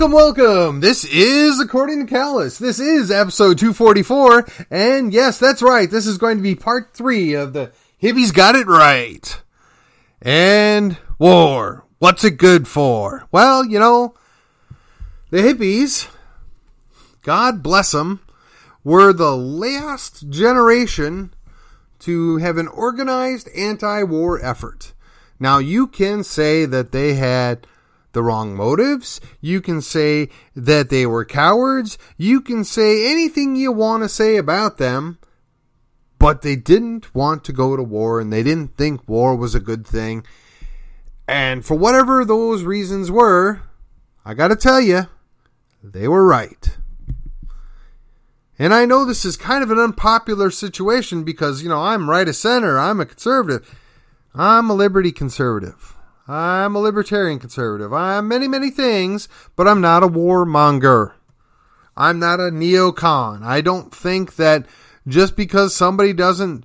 Welcome, welcome. This is According to Callus. This is episode 244. And yes, that's right. This is going to be part three of the Hippies Got It Right. And war. What's it good for? Well, you know, the hippies, God bless them, were the last generation to have an organized anti war effort. Now, you can say that they had the wrong motives. You can say that they were cowards. You can say anything you want to say about them. But they didn't want to go to war and they didn't think war was a good thing. And for whatever those reasons were, I got to tell you, they were right. And I know this is kind of an unpopular situation because, you know, I'm right of center, I'm a conservative. I'm a liberty conservative. I'm a libertarian conservative. I'm many, many things, but I'm not a warmonger. I'm not a neocon. I don't think that just because somebody doesn't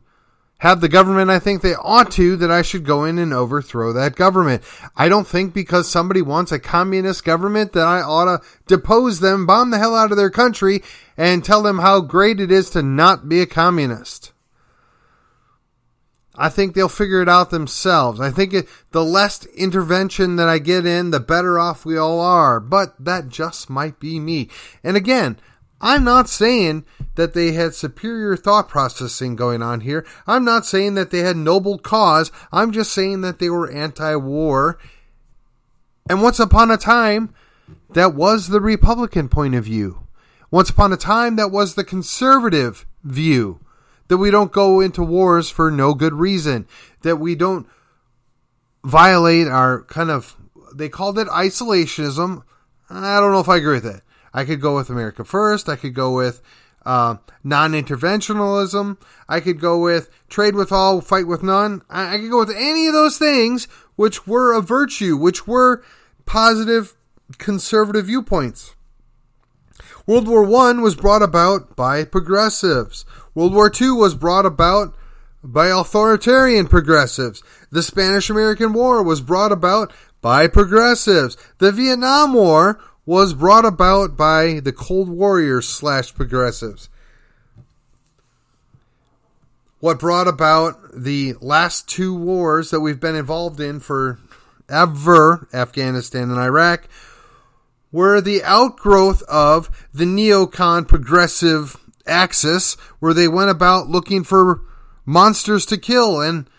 have the government I think they ought to, that I should go in and overthrow that government. I don't think because somebody wants a communist government that I ought to depose them, bomb the hell out of their country, and tell them how great it is to not be a communist. I think they'll figure it out themselves. I think it, the less intervention that I get in, the better off we all are. But that just might be me. And again, I'm not saying that they had superior thought processing going on here. I'm not saying that they had noble cause. I'm just saying that they were anti war. And once upon a time, that was the Republican point of view. Once upon a time, that was the conservative view that we don't go into wars for no good reason, that we don't violate our kind of, they called it isolationism. I don't know if I agree with it. I could go with America First. I could go with uh, non interventionalism. I could go with trade with all, fight with none. I, I could go with any of those things which were a virtue, which were positive conservative viewpoints. World War I was brought about by progressives. World War II was brought about by authoritarian progressives. The Spanish American War was brought about by progressives. The Vietnam War was brought about by the Cold Warriors slash progressives. What brought about the last two wars that we've been involved in for ever, Afghanistan and Iraq, were the outgrowth of the neocon progressive axis where they went about looking for monsters to kill. And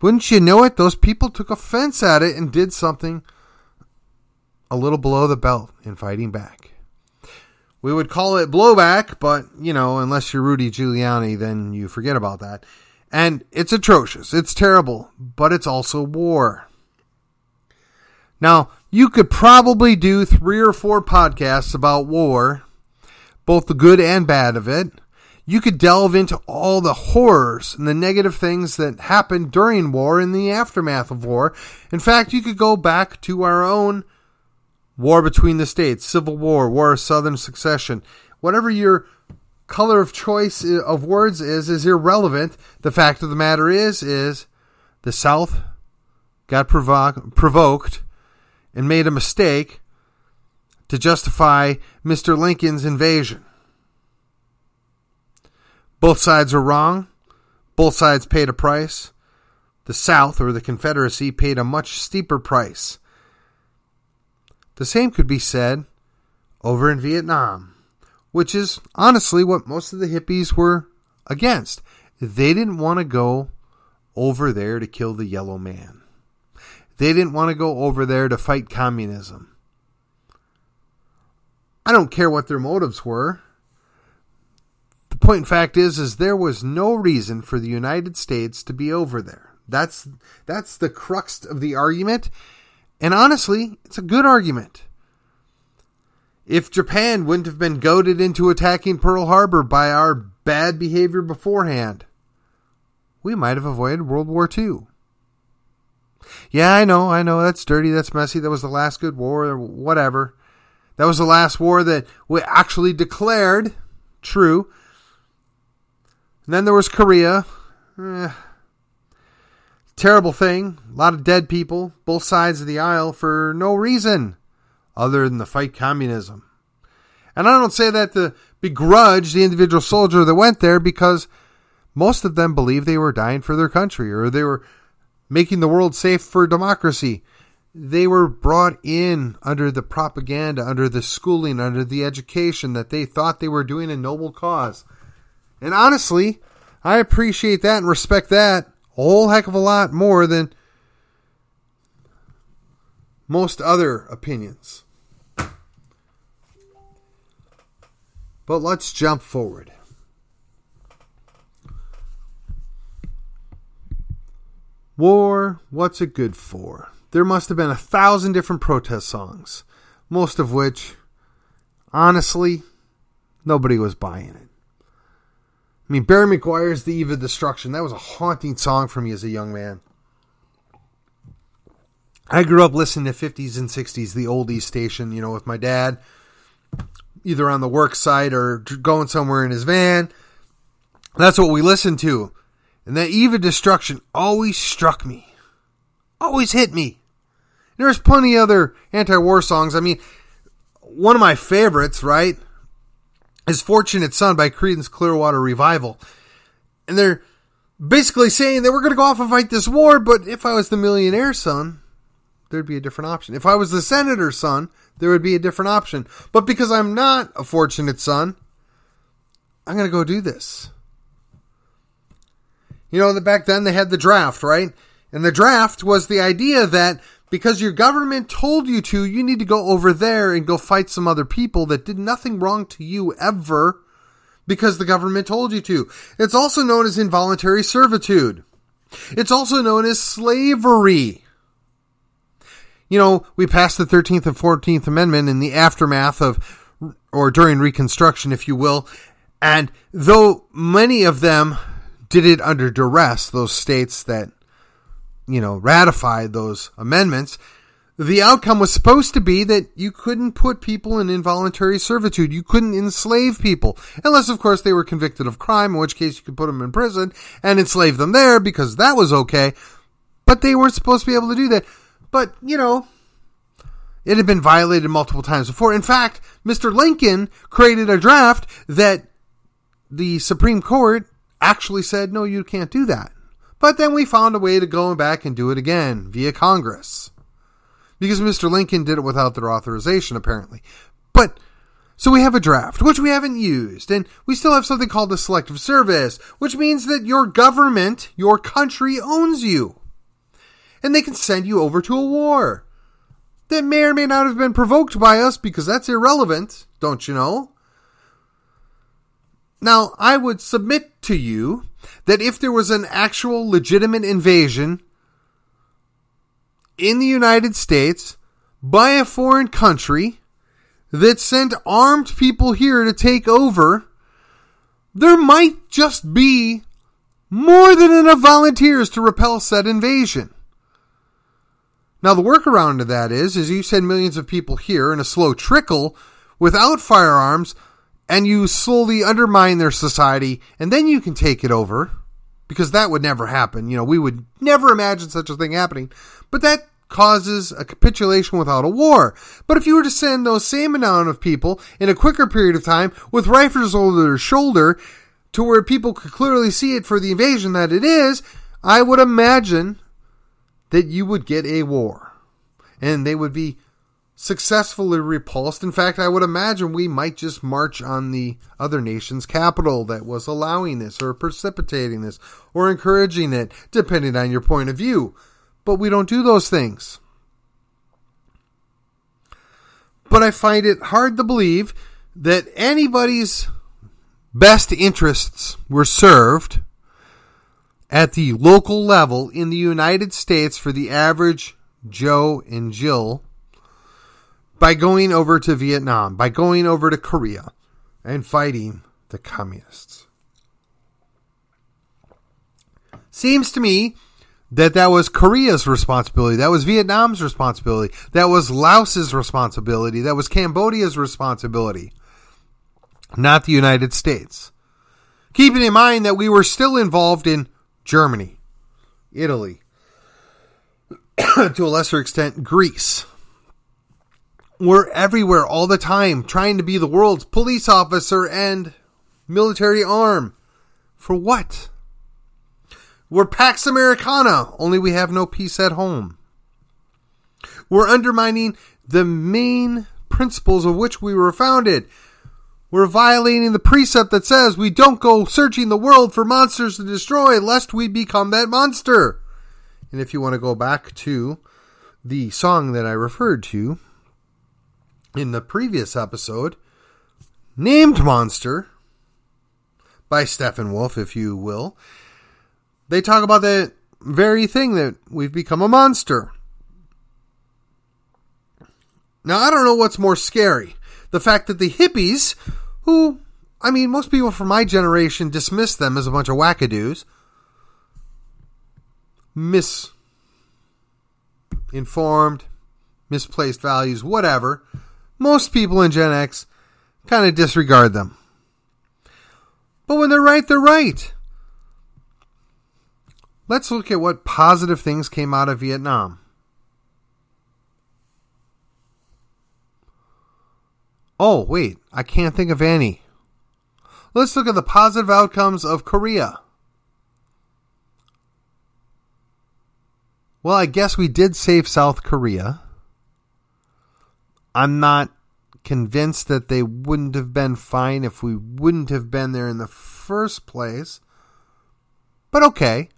wouldn't you know it, those people took offense at it and did something a little below the belt in fighting back. We would call it blowback, but, you know, unless you're Rudy Giuliani, then you forget about that. And it's atrocious. It's terrible, but it's also war. Now, you could probably do three or four podcasts about war both the good and bad of it. You could delve into all the horrors and the negative things that happened during war and the aftermath of war. In fact, you could go back to our own war between the states, Civil War, War of Southern Succession. Whatever your color of choice of words is, is irrelevant. The fact of the matter is, is the South got provo- provoked and made a mistake to justify Mr. Lincoln's invasion. Both sides were wrong. Both sides paid a price. The South, or the Confederacy, paid a much steeper price. The same could be said over in Vietnam, which is honestly what most of the hippies were against. They didn't want to go over there to kill the yellow man. They didn't want to go over there to fight communism. I don't care what their motives were. The point in fact is is there was no reason for the United States to be over there. That's that's the crux of the argument. And honestly, it's a good argument. If Japan wouldn't have been goaded into attacking Pearl Harbor by our bad behavior beforehand, we might have avoided World War II. Yeah, I know, I know, that's dirty, that's messy, that was the last good war, whatever. That was the last war that we actually declared true. And then there was Korea. Eh, terrible thing. A lot of dead people, both sides of the aisle, for no reason other than to fight communism. And I don't say that to begrudge the individual soldier that went there because most of them believed they were dying for their country or they were making the world safe for democracy. They were brought in under the propaganda, under the schooling, under the education that they thought they were doing a noble cause. And honestly, I appreciate that and respect that a whole heck of a lot more than most other opinions. But let's jump forward. War, what's it good for? There must have been a thousand different protest songs, most of which, honestly, nobody was buying it. I mean, Barry McGuire's The Eve of Destruction, that was a haunting song for me as a young man. I grew up listening to 50s and 60s, the oldies station, you know, with my dad, either on the work site or going somewhere in his van. That's what we listened to. And that Eve of Destruction always struck me, always hit me. There's plenty other anti-war songs. I mean, one of my favorites, right, is "Fortunate Son" by Creedence Clearwater Revival, and they're basically saying that we're going to go off and fight this war. But if I was the millionaire son, there'd be a different option. If I was the senator's son, there would be a different option. But because I'm not a fortunate son, I'm going to go do this. You know, back then they had the draft, right? And the draft was the idea that because your government told you to, you need to go over there and go fight some other people that did nothing wrong to you ever because the government told you to. It's also known as involuntary servitude. It's also known as slavery. You know, we passed the 13th and 14th Amendment in the aftermath of, or during Reconstruction, if you will. And though many of them did it under duress, those states that you know, ratified those amendments, the outcome was supposed to be that you couldn't put people in involuntary servitude. You couldn't enslave people. Unless, of course, they were convicted of crime, in which case you could put them in prison and enslave them there because that was okay. But they weren't supposed to be able to do that. But, you know, it had been violated multiple times before. In fact, Mr. Lincoln created a draft that the Supreme Court actually said, no, you can't do that. But then we found a way to go back and do it again via Congress. Because Mr. Lincoln did it without their authorization, apparently. But, so we have a draft, which we haven't used, and we still have something called the selective service, which means that your government, your country owns you. And they can send you over to a war that may or may not have been provoked by us because that's irrelevant, don't you know? Now, I would submit to you that if there was an actual legitimate invasion in the United States by a foreign country that sent armed people here to take over, there might just be more than enough volunteers to repel said invasion. Now the workaround to that is, is you send millions of people here in a slow trickle without firearms and you slowly undermine their society, and then you can take it over because that would never happen. You know, we would never imagine such a thing happening, but that causes a capitulation without a war. But if you were to send those same amount of people in a quicker period of time with rifles over their shoulder to where people could clearly see it for the invasion that it is, I would imagine that you would get a war. And they would be successfully repulsed. In fact, I would imagine we might just march on the other nation's capital that was allowing this or precipitating this or encouraging it, depending on your point of view. But we don't do those things. But I find it hard to believe that anybody's best interests were served at the local level in the United States for the average Joe and Jill by going over to Vietnam, by going over to Korea and fighting the communists. Seems to me that that was Korea's responsibility. That was Vietnam's responsibility. That was Laos's responsibility. That was Cambodia's responsibility, not the United States. Keeping in mind that we were still involved in Germany, Italy, to a lesser extent, Greece, were everywhere all the time, trying to be the world's police officer and military arm. For what? We're Pax Americana, only we have no peace at home. We're undermining the main principles of which we were founded. We're violating the precept that says we don't go searching the world for monsters to destroy lest we become that monster. And if you want to go back to the song that I referred to in the previous episode, named Monster by Steppenwolf, if you will, they talk about the very thing that we've become a monster. Now, I don't know what's more scary. The fact that the hippies, who, I mean, most people from my generation dismiss them as a bunch of wackadoos, misinformed, misplaced values, whatever. Most people in Gen X kind of disregard them. But when they're right, they're right. Let's look at what positive things came out of Vietnam. Oh, wait, I can't think of any. Let's look at the positive outcomes of Korea. Well, I guess we did save South Korea. I'm not convinced that they wouldn't have been fine if we wouldn't have been there in the first place. But okay.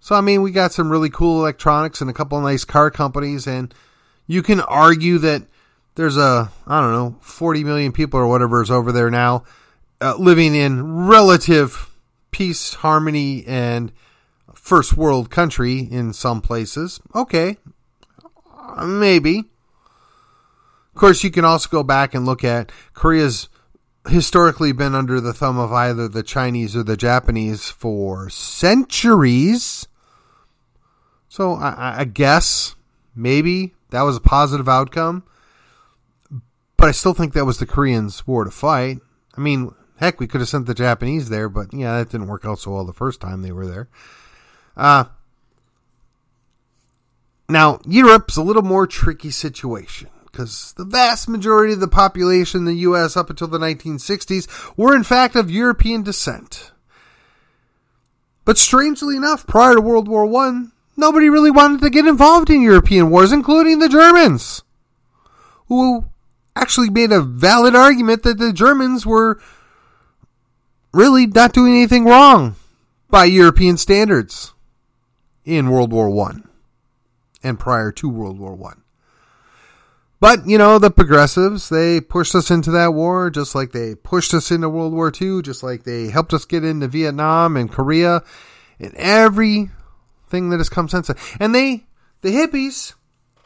So, I mean, we got some really cool electronics and a couple of nice car companies, and you can argue that there's a, I don't know, 40 million people or whatever is over there now uh, living in relative peace, harmony, and first world country in some places. Okay, maybe. Of course, you can also go back and look at Korea's historically been under the thumb of either the Chinese or the Japanese for centuries. So I, I guess maybe that was a positive outcome. But I still think that was the Koreans' war to fight. I mean, heck, we could have sent the Japanese there, but yeah, that didn't work out so well the first time they were there. Uh, now, Europe's a little more tricky situation because the vast majority of the population in the U.S. up until the 1960s were, in fact, of European descent. But strangely enough, prior to World War I, nobody really wanted to get involved in European wars, including the Germans, who actually made a valid argument that the Germans were really not doing anything wrong by European standards in World War One and prior to World War One. But, you know, the progressives, they pushed us into that war just like they pushed us into World War II, just like they helped us get into Vietnam and Korea and everything that has come since then. And they, the hippies,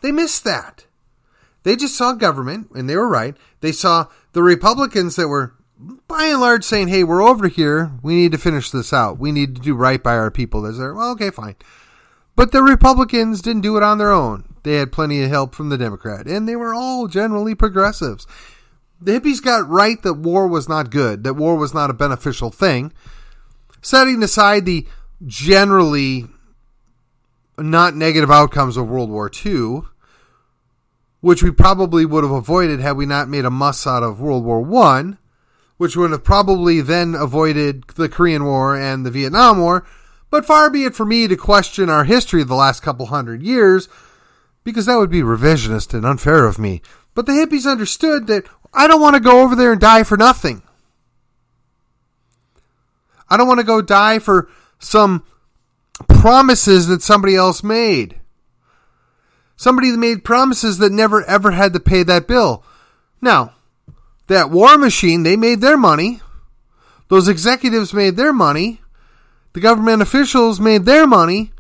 they missed that. They just saw government, and they were right. They saw the Republicans that were by and large saying, hey, we're over here. We need to finish this out. We need to do right by our people. There. Well, okay, fine. But the Republicans didn't do it on their own. They had plenty of help from the Democrat, and they were all generally progressives. The hippies got right that war was not good, that war was not a beneficial thing, setting aside the generally not negative outcomes of World War II, which we probably would have avoided had we not made a muss out of World War One, which would have probably then avoided the Korean War and the Vietnam War, but far be it for me to question our history of the last couple hundred years, because that would be revisionist and unfair of me. But the hippies understood that I don't want to go over there and die for nothing. I don't want to go die for some promises that somebody else made. Somebody made promises that never ever had to pay that bill. Now, that war machine, they made their money. Those executives made their money. The government officials made their money,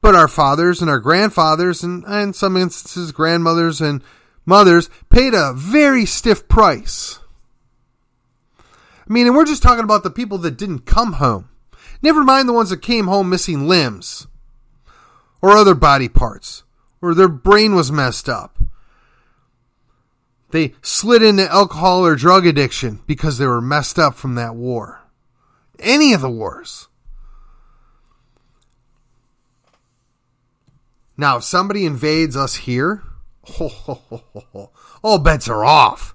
but our fathers and our grandfathers, and, in some instances, grandmothers and mothers, paid a very stiff price. I mean, and we're just talking about the people that didn't come home. Never mind the ones that came home missing limbs or other body parts, or their brain was messed up. They slid into alcohol or drug addiction because they were messed up from that war any of the wars. Now, if somebody invades us here, all bets are off.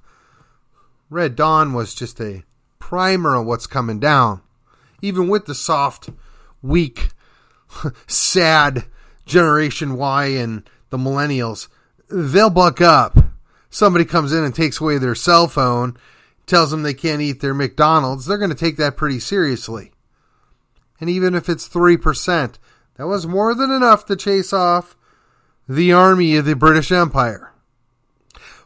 Red Dawn was just a primer on what's coming down. Even with the soft, weak, sad Generation Y and the millennials, they'll buck up. Somebody comes in and takes away their cell phone, tells them they can't eat their McDonald's, they're going to take that pretty seriously. And even if it's 3%, that was more than enough to chase off the army of the British Empire.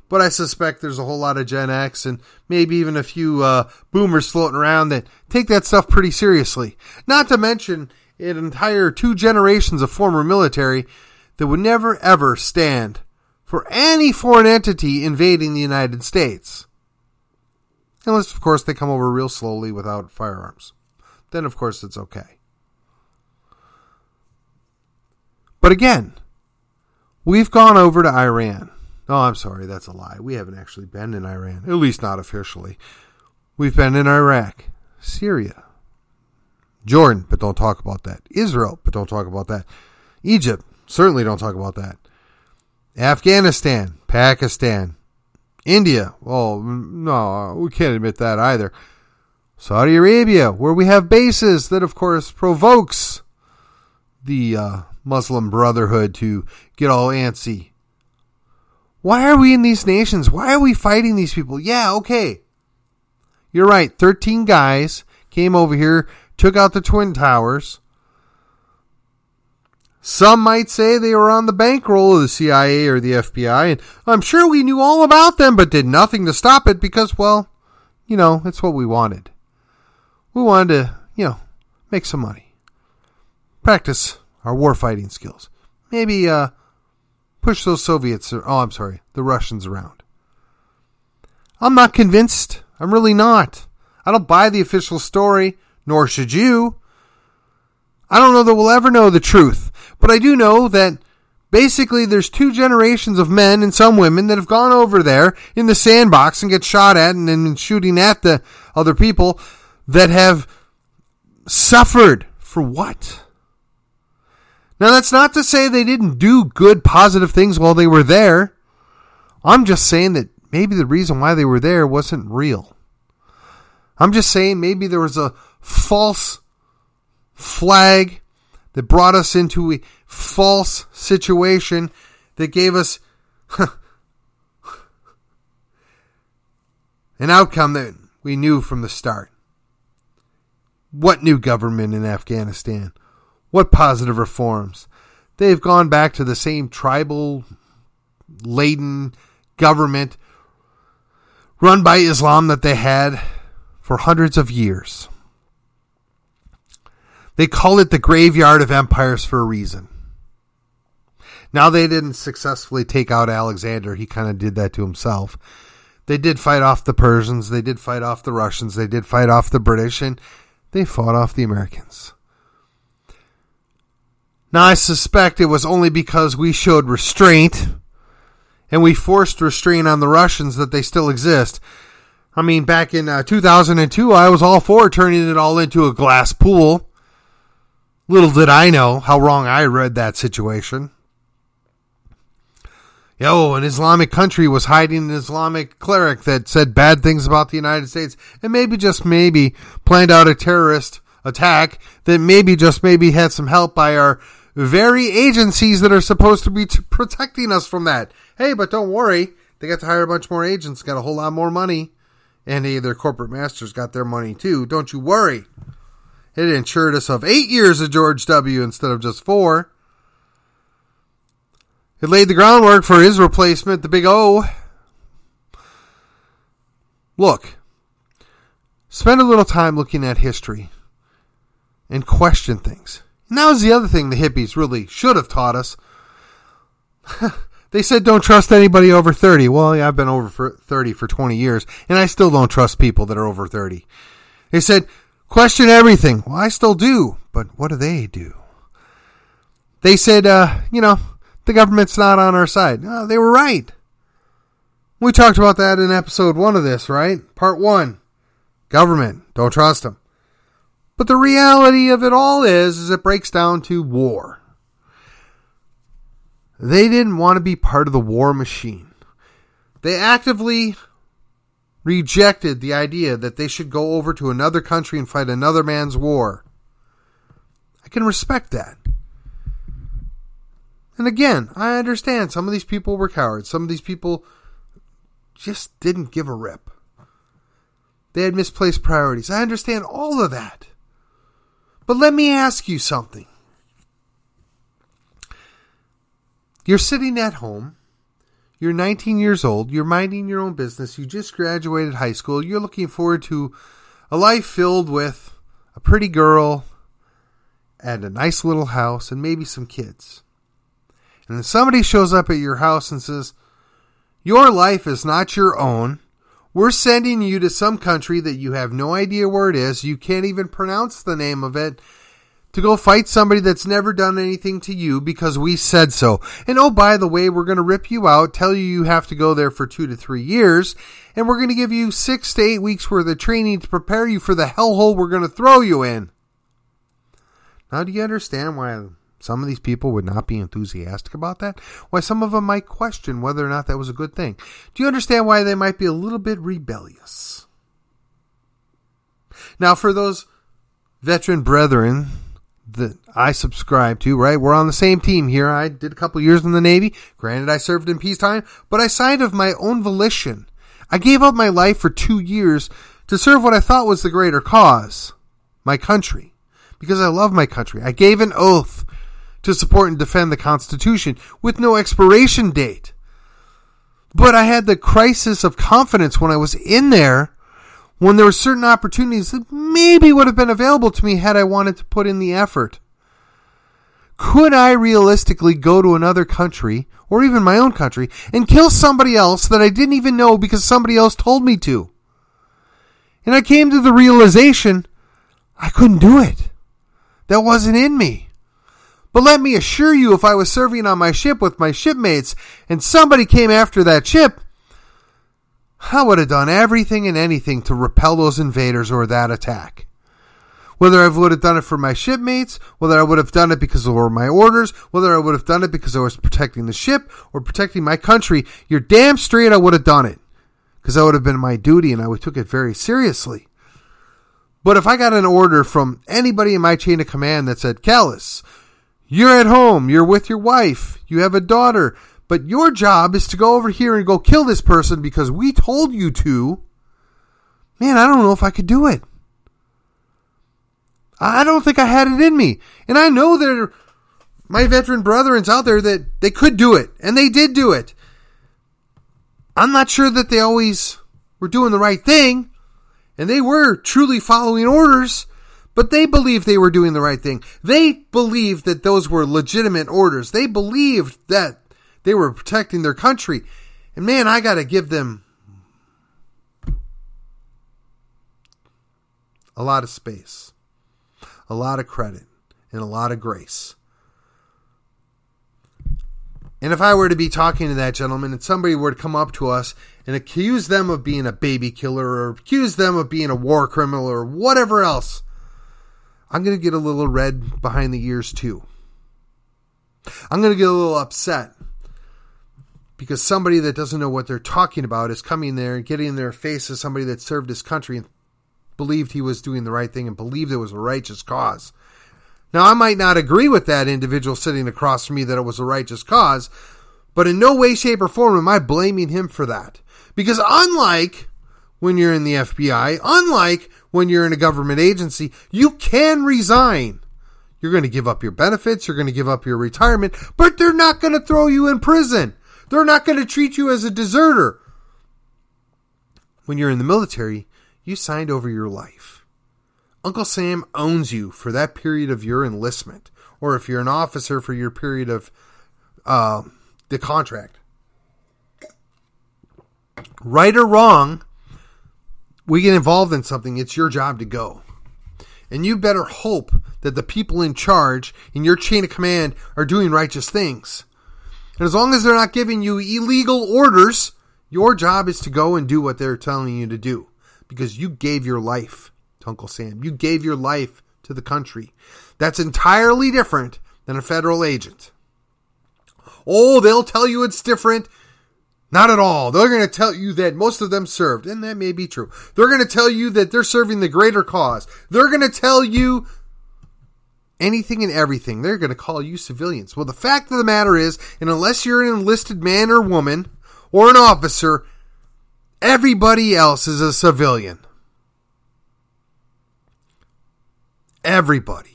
But I suspect there's a whole lot of Gen X and maybe even a few uh, boomers floating around that take that stuff pretty seriously. Not to mention an entire two generations of former military that would never ever stand for any foreign entity invading the United States. Unless, of course, they come over real slowly without firearms. Then, of course, it's okay. But again, we've gone over to Iran. Oh, I'm sorry, that's a lie. We haven't actually been in Iran, at least not officially. We've been in Iraq, Syria, Jordan, but don't talk about that. Israel, but don't talk about that. Egypt, certainly don't talk about that. Afghanistan, Pakistan, India, well, no, we can't admit that either. Saudi Arabia, where we have bases that, of course, provokes the uh, Muslim Brotherhood to get all antsy. Why are we in these nations? Why are we fighting these people? Yeah, okay. You're right. 13 guys came over here, took out the Twin Towers. Some might say they were on the bankroll of the CIA or the FBI, and I'm sure we knew all about them, but did nothing to stop it because, well, you know, it's what we wanted. We wanted to, you know, make some money, practice our warfighting skills, maybe uh, push those Soviets, or, oh, I'm sorry, the Russians around. I'm not convinced. I'm really not. I don't buy the official story, nor should you. I don't know that we'll ever know the truth, but I do know that basically there's two generations of men and some women that have gone over there in the sandbox and get shot at and then shooting at the other people that have suffered for what? Now that's not to say they didn't do good positive things while they were there. I'm just saying that maybe the reason why they were there wasn't real. I'm just saying maybe there was a false flag that brought us into a false situation that gave us an outcome that we knew from the start. What new government in Afghanistan? What positive reforms? They've gone back to the same tribal laden government run by Islam that they had for hundreds of years. They call it the graveyard of empires for a reason. Now they didn't successfully take out Alexander. He kind of did that to himself. They did fight off the Persians. They did fight off the Russians. They did fight off the British and they fought off the Americans. Now I suspect it was only because we showed restraint and we forced restraint on the Russians that they still exist. I mean, back in uh, 2002, I was all for turning it all into a glass pool. Little did I know how wrong I read that situation. Yo, an Islamic country was hiding an Islamic cleric that said bad things about the United States and maybe just maybe planned out a terrorist attack that maybe just maybe had some help by our very agencies that are supposed to be t- protecting us from that. Hey, but don't worry. They got to hire a bunch more agents, got a whole lot more money. And hey, their corporate masters got their money too. Don't you worry. It insured us of eight years of George W. instead of just four. It laid the groundwork for his replacement, the Big O. Look, spend a little time looking at history and question things. And that was the other thing the hippies really should have taught us. they said don't trust anybody over 30. Well, yeah, I've been over for 30 for 20 years, and I still don't trust people that are over 30. They said Question everything. Well, I still do, but what do they do? They said, uh, you know, the government's not on our side. No, they were right. We talked about that in episode one of this, right? Part one. Government. Don't trust them. But the reality of it all is, is it breaks down to war. They didn't want to be part of the war machine. They actively rejected the idea that they should go over to another country and fight another man's war. I can respect that. And again, I understand some of these people were cowards. Some of these people just didn't give a rip. They had misplaced priorities. I understand all of that. But let me ask you something. You're sitting at home. You're 19 years old. You're minding your own business. You just graduated high school. You're looking forward to a life filled with a pretty girl and a nice little house and maybe some kids. And then somebody shows up at your house and says, Your life is not your own. We're sending you to some country that you have no idea where it is. You can't even pronounce the name of it to go fight somebody that's never done anything to you because we said so. And oh, by the way, we're going to rip you out, tell you you have to go there for two to three years, and we're going to give you six to eight weeks worth of training to prepare you for the hellhole we're going to throw you in. Now, do you understand why some of these people would not be enthusiastic about that? Why some of them might question whether or not that was a good thing? Do you understand why they might be a little bit rebellious? Now, for those veteran brethren that I subscribe to, right? We're on the same team here. I did a couple years in the Navy. Granted, I served in peacetime, but I signed of my own volition. I gave up my life for two years to serve what I thought was the greater cause, my country, because I love my country. I gave an oath to support and defend the Constitution with no expiration date. But I had the crisis of confidence when I was in there when there were certain opportunities that maybe would have been available to me had I wanted to put in the effort. Could I realistically go to another country, or even my own country, and kill somebody else that I didn't even know because somebody else told me to? And I came to the realization I couldn't do it. That wasn't in me. But let me assure you, if I was serving on my ship with my shipmates and somebody came after that ship, I would have done everything and anything to repel those invaders or that attack. Whether I would have done it for my shipmates, whether I would have done it because of my orders, whether I would have done it because I was protecting the ship or protecting my country, you're damn straight I would have done it. Because that would have been my duty and I would took it very seriously. But if I got an order from anybody in my chain of command that said, Callus, you're at home, you're with your wife, you have a daughter, but your job is to go over here and go kill this person because we told you to. Man, I don't know if I could do it. I don't think I had it in me. And I know there are my veteran brethrens out there that they could do it, and they did do it. I'm not sure that they always were doing the right thing, and they were truly following orders, but they believed they were doing the right thing. They believed that those were legitimate orders. They believed that they were protecting their country. And man, I got to give them a lot of space, a lot of credit, and a lot of grace. And if I were to be talking to that gentleman and somebody were to come up to us and accuse them of being a baby killer or accuse them of being a war criminal or whatever else, I'm going to get a little red behind the ears too. I'm going to get a little upset because somebody that doesn't know what they're talking about is coming there and getting in their face as somebody that served his country and believed he was doing the right thing and believed it was a righteous cause. Now, I might not agree with that individual sitting across from me that it was a righteous cause, but in no way, shape, or form am I blaming him for that. Because unlike when you're in the FBI, unlike when you're in a government agency, you can resign. You're going to give up your benefits, you're going to give up your retirement, but they're not going to throw you in prison. They're not going to treat you as a deserter. When you're in the military, you signed over your life. Uncle Sam owns you for that period of your enlistment, or if you're an officer for your period of uh, the contract. Right or wrong, we get involved in something, it's your job to go. And you better hope that the people in charge in your chain of command are doing righteous things. And as long as they're not giving you illegal orders, your job is to go and do what they're telling you to do because you gave your life to Uncle Sam. You gave your life to the country. That's entirely different than a federal agent. Oh, they'll tell you it's different. Not at all. They're going to tell you that most of them served, and that may be true. They're going to tell you that they're serving the greater cause. They're going to tell you anything and everything. They're going to call you civilians. Well, the fact of the matter is, and unless you're an enlisted man or woman or an officer, everybody else is a civilian. Everybody.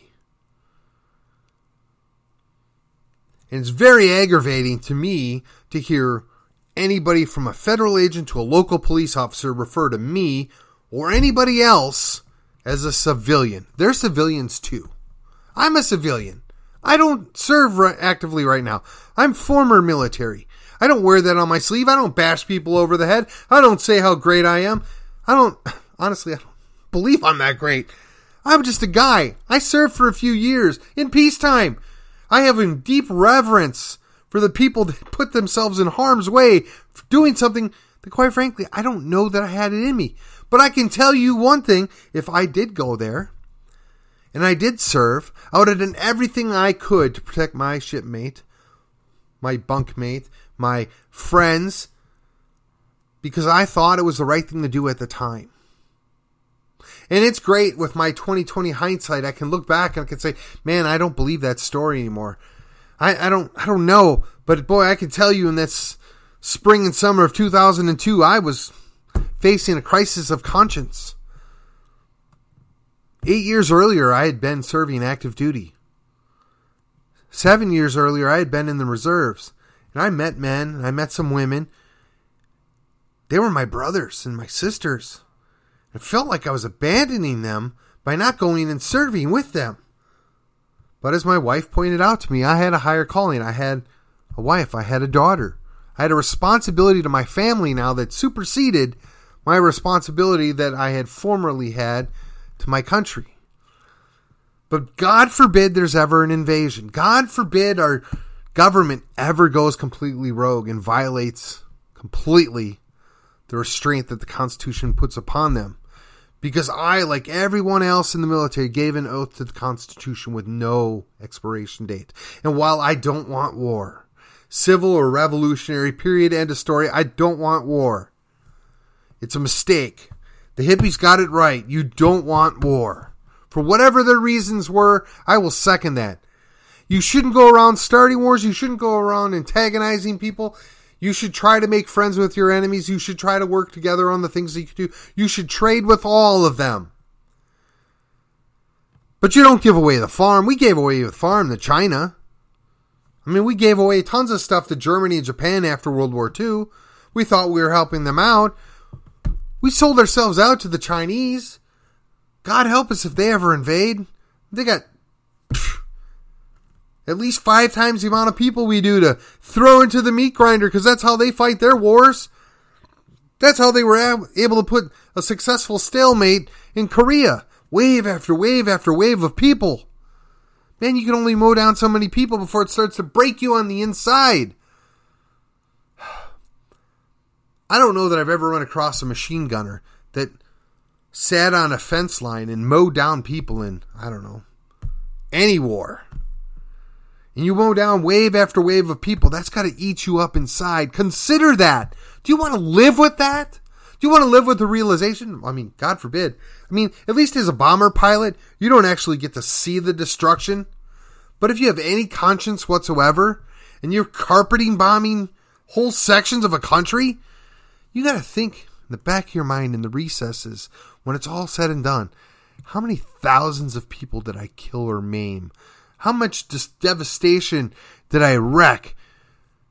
And it's very aggravating to me to hear anybody from a federal agent to a local police officer refer to me or anybody else as a civilian. They're civilians too. I'm a civilian. I don't serve actively right now. I'm former military. I don't wear that on my sleeve. I don't bash people over the head. I don't say how great I am. I don't, honestly, I don't believe I'm that great. I'm just a guy. I served for a few years in peacetime. I have a deep reverence for the people that put themselves in harm's way for doing something that, quite frankly, I don't know that I had it in me. But I can tell you one thing if I did go there and I did serve, I would have done everything I could to protect my shipmate, my bunkmate, my friends, because I thought it was the right thing to do at the time. And it's great with my 2020 hindsight. I can look back and I can say, man, I don't believe that story anymore. I, I don't I don't know, but boy, I can tell you in this spring and summer of 2002, I was facing a crisis of conscience. Eight years earlier, I had been serving active duty. Seven years earlier, I had been in the reserves. And I met men, and I met some women. They were my brothers and my sisters. It felt like I was abandoning them by not going and serving with them. But as my wife pointed out to me, I had a higher calling. I had a wife, I had a daughter. I had a responsibility to my family now that superseded my responsibility that I had formerly had to my country. But God forbid there's ever an invasion. God forbid our government ever goes completely rogue and violates completely the restraint that the Constitution puts upon them because I, like everyone else in the military, gave an oath to the Constitution with no expiration date. And while I don't want war, civil or revolutionary, period, end of story, I don't want war. It's a mistake. The hippies got it right. You don't want war. For whatever their reasons were, I will second that. You shouldn't go around starting wars. You shouldn't go around antagonizing people. You should try to make friends with your enemies. You should try to work together on the things that you can do. You should trade with all of them. But you don't give away the farm. We gave away the farm to China. I mean, we gave away tons of stuff to Germany and Japan after World War II. We thought we were helping them out. We sold ourselves out to the Chinese. God help us if they ever invade. They got at least five times the amount of people we do to throw into the meat grinder because that's how they fight their wars. That's how they were able to put a successful stalemate in Korea. Wave after wave after wave of people. Man, you can only mow down so many people before it starts to break you on the inside. I don't know that I've ever run across a machine gunner that sat on a fence line and mowed down people in, I don't know, any war and you mow down wave after wave of people, that's got to eat you up inside. Consider that. Do you want to live with that? Do you want to live with the realization? I mean, God forbid. I mean, at least as a bomber pilot, you don't actually get to see the destruction. But if you have any conscience whatsoever, and you're carpeting bombing whole sections of a country, you got to think in the back of your mind in the recesses, when it's all said and done, how many thousands of people did I kill or maim? How much devastation did I wreck?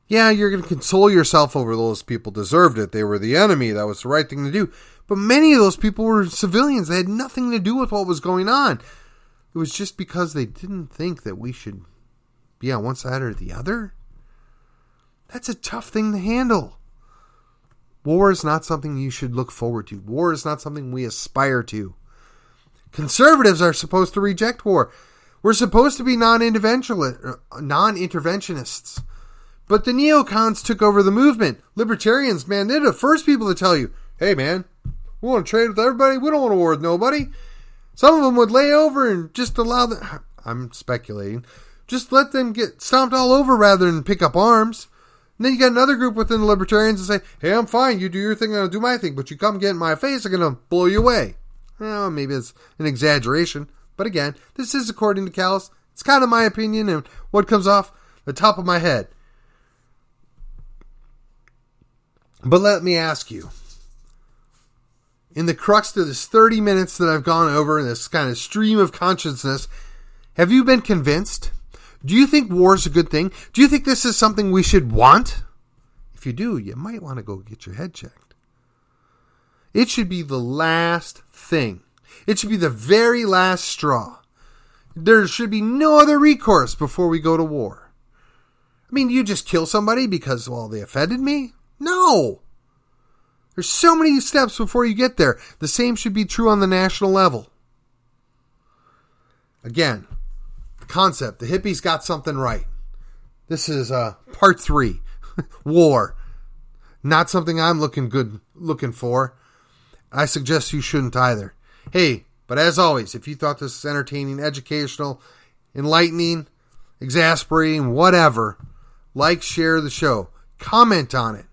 Yeah, you're going to console yourself over those people deserved it. They were the enemy. That was the right thing to do. But many of those people were civilians. They had nothing to do with what was going on. It was just because they didn't think that we should be on one side or the other. That's a tough thing to handle. War is not something you should look forward to. War is not something we aspire to. Conservatives are supposed to reject war. We're supposed to be uh, non-interventionists. But the neocons took over the movement. Libertarians, man, they're the first people to tell you, hey, man, we want to trade with everybody. We don't want to war with nobody. Some of them would lay over and just allow the. I'm speculating. Just let them get stomped all over rather than pick up arms. And then you got another group within the libertarians that say, hey, I'm fine. You do your thing, I'll do my thing. But you come get in my face, I'm going to blow you away. Well, maybe it's an exaggeration. But again, this is according to Callus. It's kind of my opinion and what comes off the top of my head. But let me ask you in the crux of this 30 minutes that I've gone over in this kind of stream of consciousness, have you been convinced? Do you think war is a good thing? Do you think this is something we should want? If you do, you might want to go get your head checked. It should be the last thing. It should be the very last straw. There should be no other recourse before we go to war. I mean, you just kill somebody because, well, they offended me? No! There's so many steps before you get there. The same should be true on the national level. Again, concept. The hippies got something right. This is uh, part three. War. Not something I'm looking good looking for. I suggest you shouldn't either. Hey, but as always, if you thought this entertaining, educational, enlightening, exasperating, whatever, like, share the show, comment on it.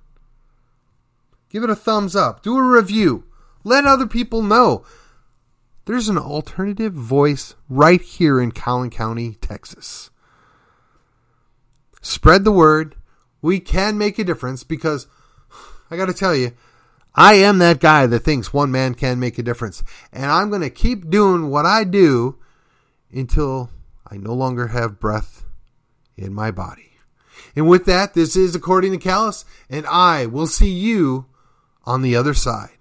Give it a thumbs up. Do a review. Let other people know. There's an alternative voice right here in Collin County, Texas. Spread the word. We can make a difference because I got to tell you, I am that guy that thinks one man can make a difference. And I'm going to keep doing what I do until I no longer have breath in my body. And with that, this is According to Callus, and I will see you on the other side.